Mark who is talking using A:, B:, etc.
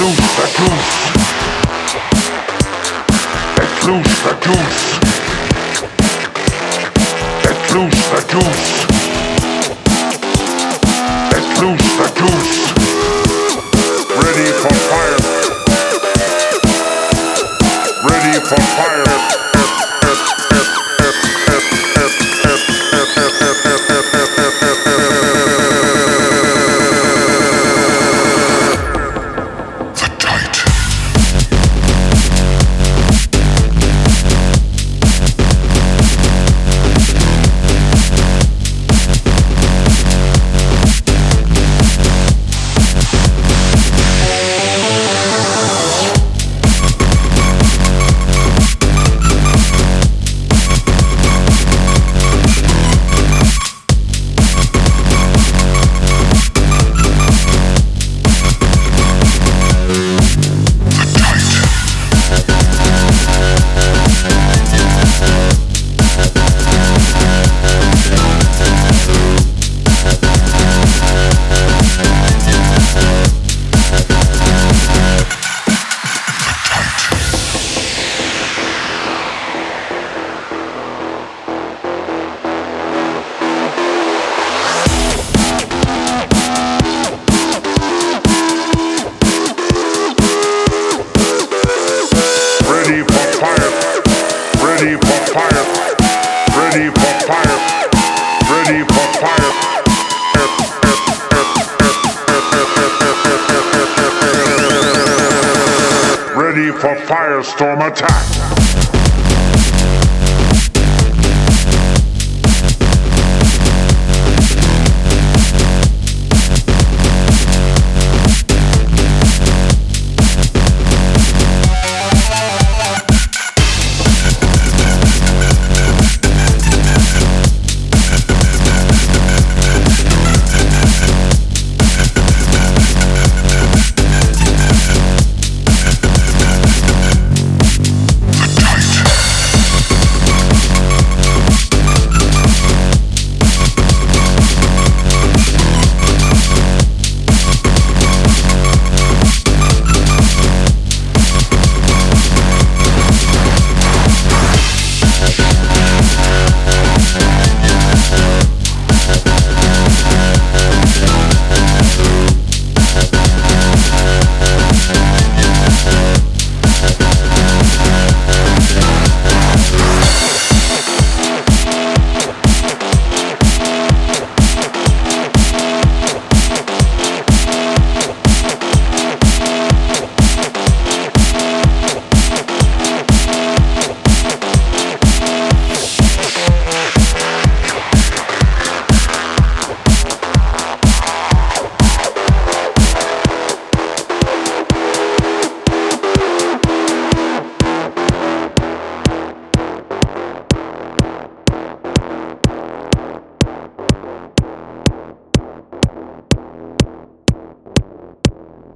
A: loose, act loose. Act loose, act loose. Act loose, act loose. Act loose, act loose. Ready for fire. Ready for fire. Ready for firestorm attack.